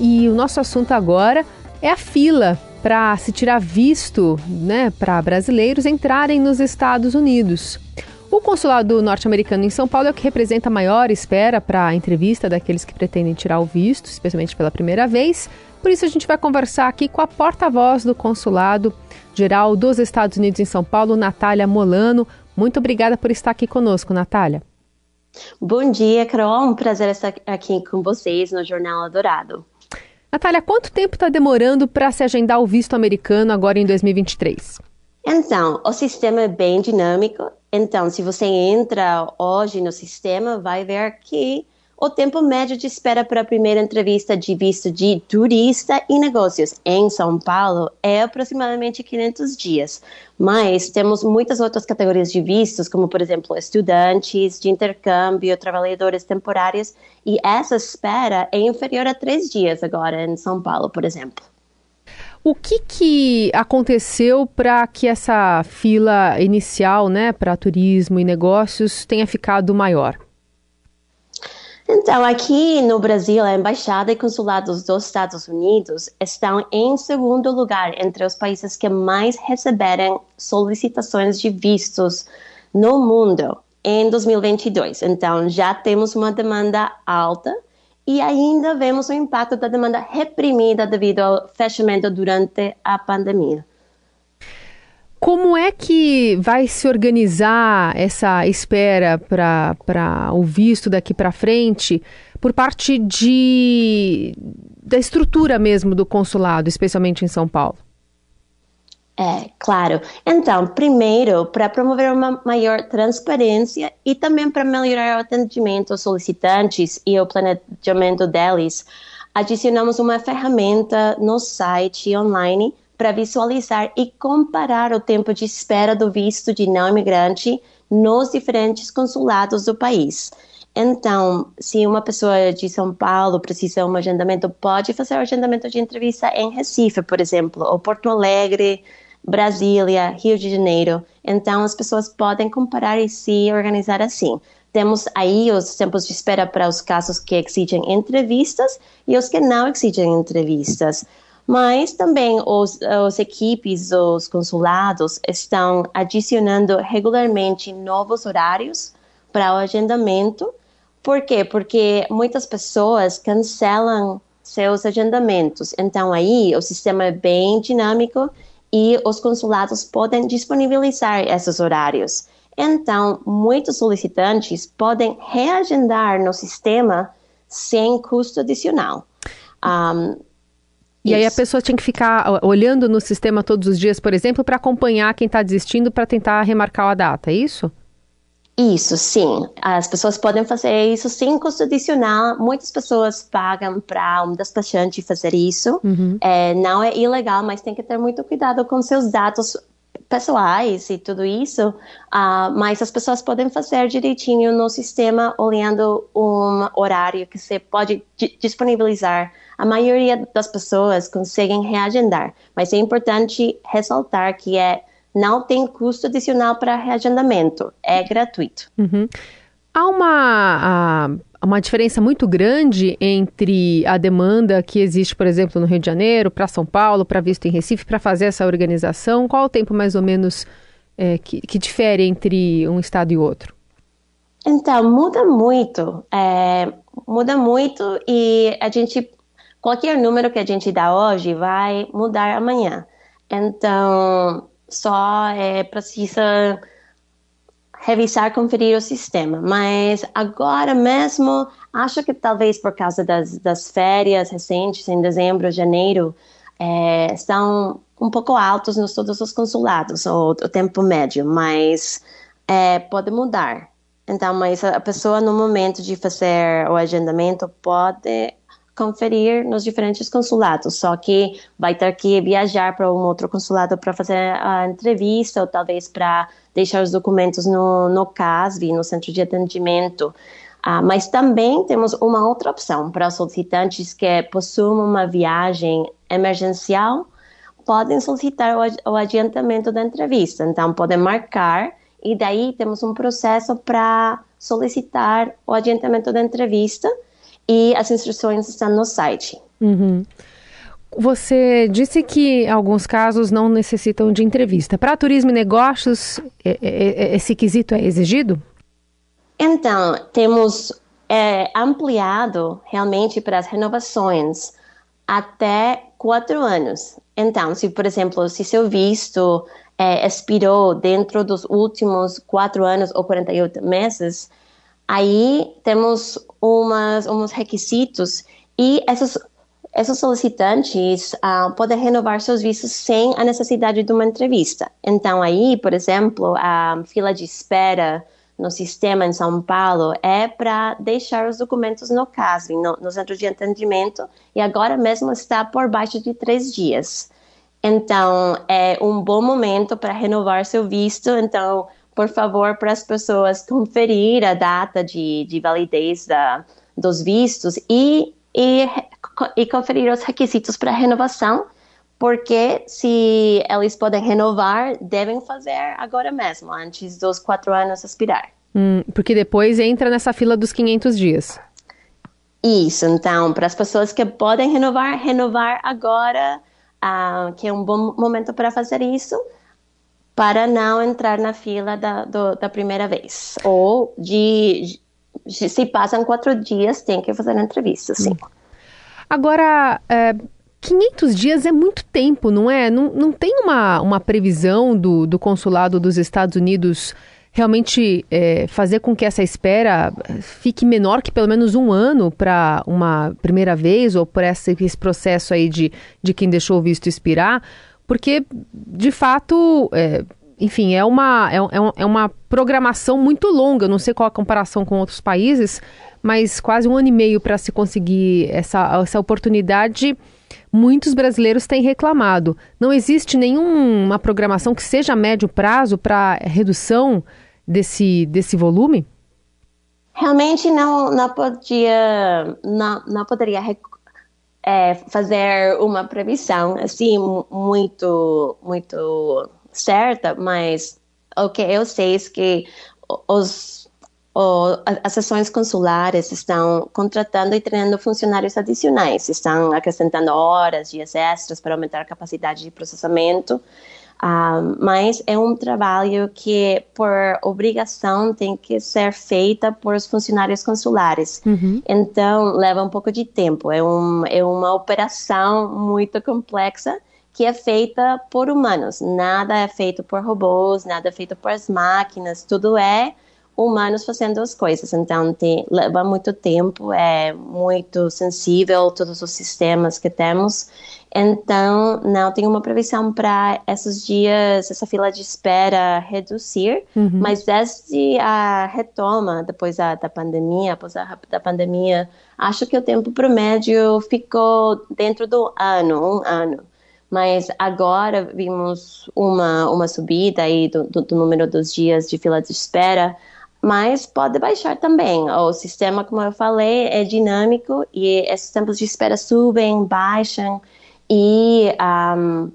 E o nosso assunto agora é a fila para se tirar visto né, para brasileiros entrarem nos Estados Unidos. O consulado norte-americano em São Paulo é o que representa a maior espera para a entrevista daqueles que pretendem tirar o visto, especialmente pela primeira vez. Por isso, a gente vai conversar aqui com a porta-voz do consulado geral dos Estados Unidos em São Paulo, Natália Molano. Muito obrigada por estar aqui conosco, Natália. Bom dia, Carol. Um prazer estar aqui com vocês no Jornal Adorado. Natália, quanto tempo está demorando para se agendar o visto americano agora em 2023? Então, o sistema é bem dinâmico. Então, se você entra hoje no sistema, vai ver que o tempo médio de espera para a primeira entrevista de visto de turista e negócios em São Paulo é aproximadamente 500 dias. Mas temos muitas outras categorias de vistos, como, por exemplo, estudantes, de intercâmbio, trabalhadores temporários, e essa espera é inferior a três dias agora em São Paulo, por exemplo. O que, que aconteceu para que essa fila inicial, né, para turismo e negócios tenha ficado maior? Então, aqui no Brasil, a embaixada e consulados dos Estados Unidos estão em segundo lugar entre os países que mais receberam solicitações de vistos no mundo em 2022. Então, já temos uma demanda alta e ainda vemos o impacto da demanda reprimida devido ao fechamento durante a pandemia. Como é que vai se organizar essa espera para o visto daqui para frente por parte de, da estrutura mesmo do consulado, especialmente em São Paulo? É, claro. Então, primeiro, para promover uma maior transparência e também para melhorar o atendimento aos solicitantes e o planejamento deles, adicionamos uma ferramenta no site online para visualizar e comparar o tempo de espera do visto de não imigrante nos diferentes consulados do país. Então, se uma pessoa de São Paulo precisa de um agendamento, pode fazer o agendamento de entrevista em Recife, por exemplo, ou Porto Alegre, Brasília, Rio de Janeiro. Então, as pessoas podem comparar e se organizar assim. Temos aí os tempos de espera para os casos que exigem entrevistas e os que não exigem entrevistas mas também os, os equipes, os consulados estão adicionando regularmente novos horários para o agendamento. Por quê? Porque muitas pessoas cancelam seus agendamentos. Então aí o sistema é bem dinâmico e os consulados podem disponibilizar esses horários. Então, muitos solicitantes podem reagendar no sistema sem custo adicional. Um, e aí a pessoa tinha que ficar olhando no sistema todos os dias, por exemplo, para acompanhar quem está desistindo para tentar remarcar a data, é isso? Isso, sim. As pessoas podem fazer isso sem custo adicional. Muitas pessoas pagam para um despachante fazer isso. Uhum. É, não é ilegal, mas tem que ter muito cuidado com seus dados pessoais e tudo isso. Uh, mas as pessoas podem fazer direitinho no sistema, olhando um horário que você pode disponibilizar a maioria das pessoas conseguem reagendar, mas é importante ressaltar que é não tem custo adicional para reagendamento, é gratuito. Uhum. Há uma, uma diferença muito grande entre a demanda que existe, por exemplo, no Rio de Janeiro, para São Paulo, para visto em Recife, para fazer essa organização? Qual o tempo mais ou menos é, que, que difere entre um estado e outro? Então, muda muito. É, muda muito e a gente qualquer número que a gente dá hoje vai mudar amanhã. Então, só é precisa revisar, conferir o sistema. Mas agora mesmo, acho que talvez por causa das, das férias recentes, em dezembro, janeiro, é, estão um pouco altos nos todos os consulados, o, o tempo médio, mas é, pode mudar. Então, mas a pessoa no momento de fazer o agendamento pode conferir nos diferentes consulados, só que vai ter que viajar para um outro consulado para fazer a entrevista ou talvez para deixar os documentos no, no CASV, no Centro de Atendimento. Ah, mas também temos uma outra opção para solicitantes que possuem uma viagem emergencial, podem solicitar o, o adiantamento da entrevista. Então, podem marcar e daí temos um processo para solicitar o adiantamento da entrevista e as instruções estão no site. Uhum. Você disse que alguns casos não necessitam de entrevista. Para turismo e negócios, é, é, é, esse quesito é exigido? Então, temos é, ampliado realmente para as renovações até quatro anos. Então, se, por exemplo, se seu visto é, expirou dentro dos últimos quatro anos ou 48 meses, aí temos umas, uns requisitos e esses, esses solicitantes uh, podem renovar seus vistos sem a necessidade de uma entrevista. Então, aí, por exemplo, a fila de espera no sistema em São Paulo é para deixar os documentos no CASB, no, no, centro de atendimento, e agora mesmo está por baixo de três dias. Então, é um bom momento para renovar seu visto. Então, por favor, para as pessoas conferir a data de, de validez da, dos vistos e, e, e conferir os requisitos para renovação porque se eles podem renovar, devem fazer agora mesmo, antes dos quatro anos expirar. Hum, porque depois entra nessa fila dos 500 dias. Isso, então, para as pessoas que podem renovar, renovar agora, uh, que é um bom momento para fazer isso, para não entrar na fila da, do, da primeira vez. Ou de, de, se passam quatro dias, tem que fazer a entrevista, sim. Agora, é 500 dias é muito tempo, não é? Não, não tem uma, uma previsão do, do consulado dos Estados Unidos realmente é, fazer com que essa espera fique menor que pelo menos um ano para uma primeira vez ou por esse, esse processo aí de, de quem deixou o visto expirar? Porque, de fato, é, enfim, é uma, é, é, é uma programação muito longa. Não sei qual a comparação com outros países, mas quase um ano e meio para se conseguir essa, essa oportunidade muitos brasileiros têm reclamado. Não existe nenhuma programação que seja a médio prazo para redução desse, desse volume? Realmente não, não podia, não, não poderia é, fazer uma previsão assim muito, muito certa, mas o que eu sei é que os as sessões consulares estão contratando e treinando funcionários adicionais, estão acrescentando horas, dias extras para aumentar a capacidade de processamento. Uh, mas é um trabalho que, por obrigação, tem que ser feita por os funcionários consulares. Uhum. Então, leva um pouco de tempo. É, um, é uma operação muito complexa que é feita por humanos. Nada é feito por robôs, nada é feito por as máquinas. Tudo é humanos fazendo as coisas. Então, tem, leva muito tempo, é muito sensível todos os sistemas que temos. Então, não tem uma previsão para esses dias, essa fila de espera reduzir, uhum. mas desde a retoma, depois da, da pandemia, após a da pandemia, acho que o tempo promédio ficou dentro do ano, um ano. Mas agora vimos uma, uma subida aí do, do, do número dos dias de fila de espera, mas pode baixar também. O sistema, como eu falei, é dinâmico e esses tempos de espera subem, baixam e um,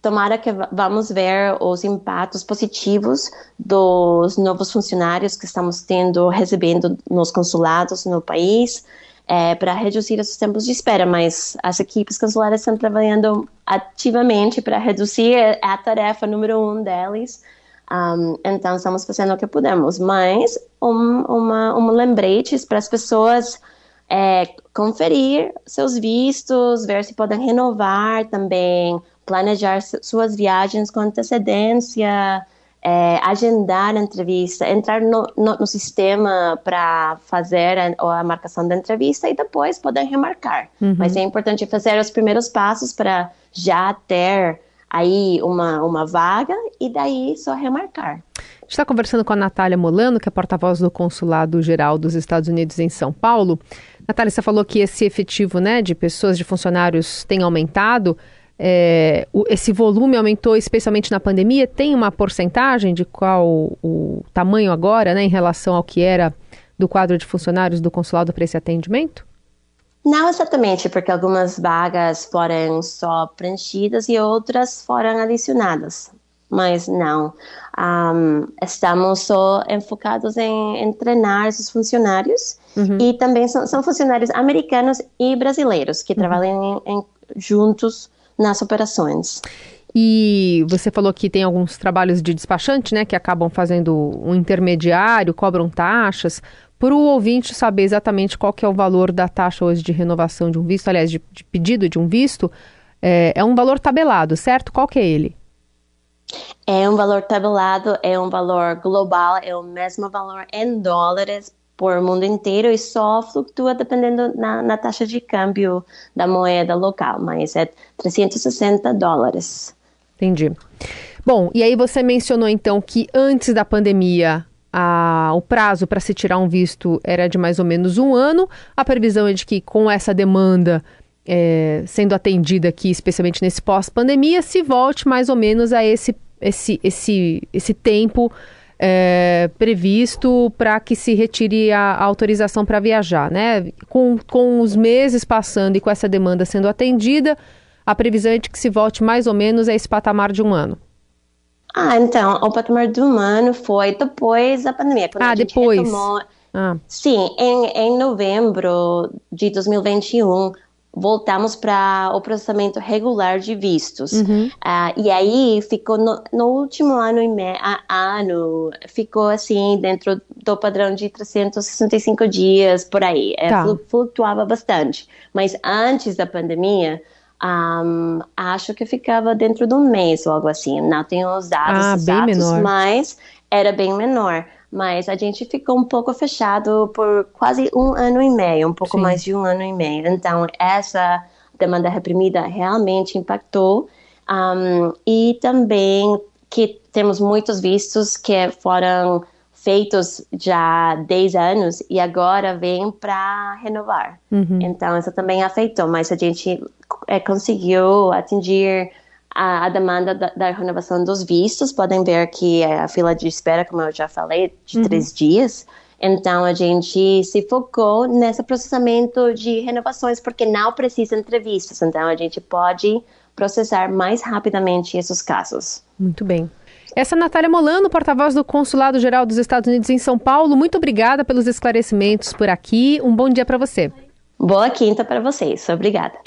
tomara que vamos ver os impactos positivos dos novos funcionários que estamos tendo, recebendo nos consulados no país. É, para reduzir esses tempos de espera, mas as equipes consulares estão trabalhando ativamente para reduzir, a tarefa número um deles, um, então, estamos fazendo o que podemos, mas um, uma, um lembrete para as pessoas é, conferir seus vistos, ver se podem renovar também, planejar suas viagens com antecedência, é, agendar a entrevista, entrar no, no, no sistema para fazer a, a, marcação da entrevista e depois podem remarcar. Uhum. Mas é importante fazer os primeiros passos para já ter aí uma, uma vaga e daí só remarcar. Está conversando com a Natália Molano, que é porta-voz do Consulado Geral dos Estados Unidos em São Paulo. Natália, você falou que esse efetivo né, de pessoas, de funcionários tem aumentado. É, o, esse volume aumentou especialmente na pandemia. Tem uma porcentagem de qual o tamanho agora, né, em relação ao que era do quadro de funcionários do consulado para esse atendimento? Não exatamente, porque algumas vagas foram só preenchidas e outras foram adicionadas. Mas não. um, estamos só enfocados em, em, treinar esses funcionários uhum. e também são, são, funcionários americanos e brasileiros que uhum. trabalham em, em, juntos nas operações. E você falou que tem alguns trabalhos de despachante, né, que acabam fazendo um intermediário, cobram taxas. Para o ouvinte saber exatamente qual que é o valor da taxa hoje de renovação de um visto, aliás, de, de pedido de um visto, é, é, um valor tabelado, certo? Qual que é ele? É um valor tabelado, é um valor global, é o mesmo valor em dólares por mundo inteiro e só flutua dependendo na, na taxa de câmbio da moeda local, mas é 360 dólares. Entendi. Bom, e aí você mencionou então que antes da pandemia a, o prazo para se tirar um visto era de mais ou menos um ano. A previsão é de que, com essa demanda é, sendo atendida aqui, especialmente nesse pós-pandemia, se volte mais ou menos a esse, esse, esse, esse tempo é, previsto para que se retire a, a autorização para viajar. Né? Com, com os meses passando e com essa demanda sendo atendida, a previsão é de que se volte mais ou menos a esse patamar de um ano. Ah, então, o patamar do humano foi depois da pandemia. ah, depois. Retomou... Ah. Sim, em, em novembro de 2021, voltamos para o processamento regular de vistos. Uhum. Uh, e aí ficou no, no, último ano e meio, ano, ficou assim dentro do padrão de 365 dias por aí. É, tá. flutuava bastante. Mas antes da pandemia, um, acho que ficava dentro de um mês ou algo assim. Não tenho os dados ah, exatos, mas era bem menor. Mas a gente ficou um pouco fechado por quase um ano e meio, um pouco Sim. mais de um ano e meio. Então, essa demanda reprimida realmente impactou. Um, e também que temos muitos vistos que foram feitos já há 10 anos e agora vem para renovar. Uhum. Então, isso também afetou, mas a gente é, conseguiu atingir a, a demanda da, da, renovação dos vistos. Podem ver que a fila de espera, como eu já falei, de uhum. três dias. Então, a gente se focou nesse processamento de renovações, porque não precisa entrevistas. Então, a gente pode processar mais rapidamente esses casos. Muito bem. Essa é Natália Molano, porta-voz do Consulado Geral dos Estados Unidos em São Paulo. Muito obrigada pelos esclarecimentos por aqui. Um bom dia para você. Boa quinta para vocês. Obrigada.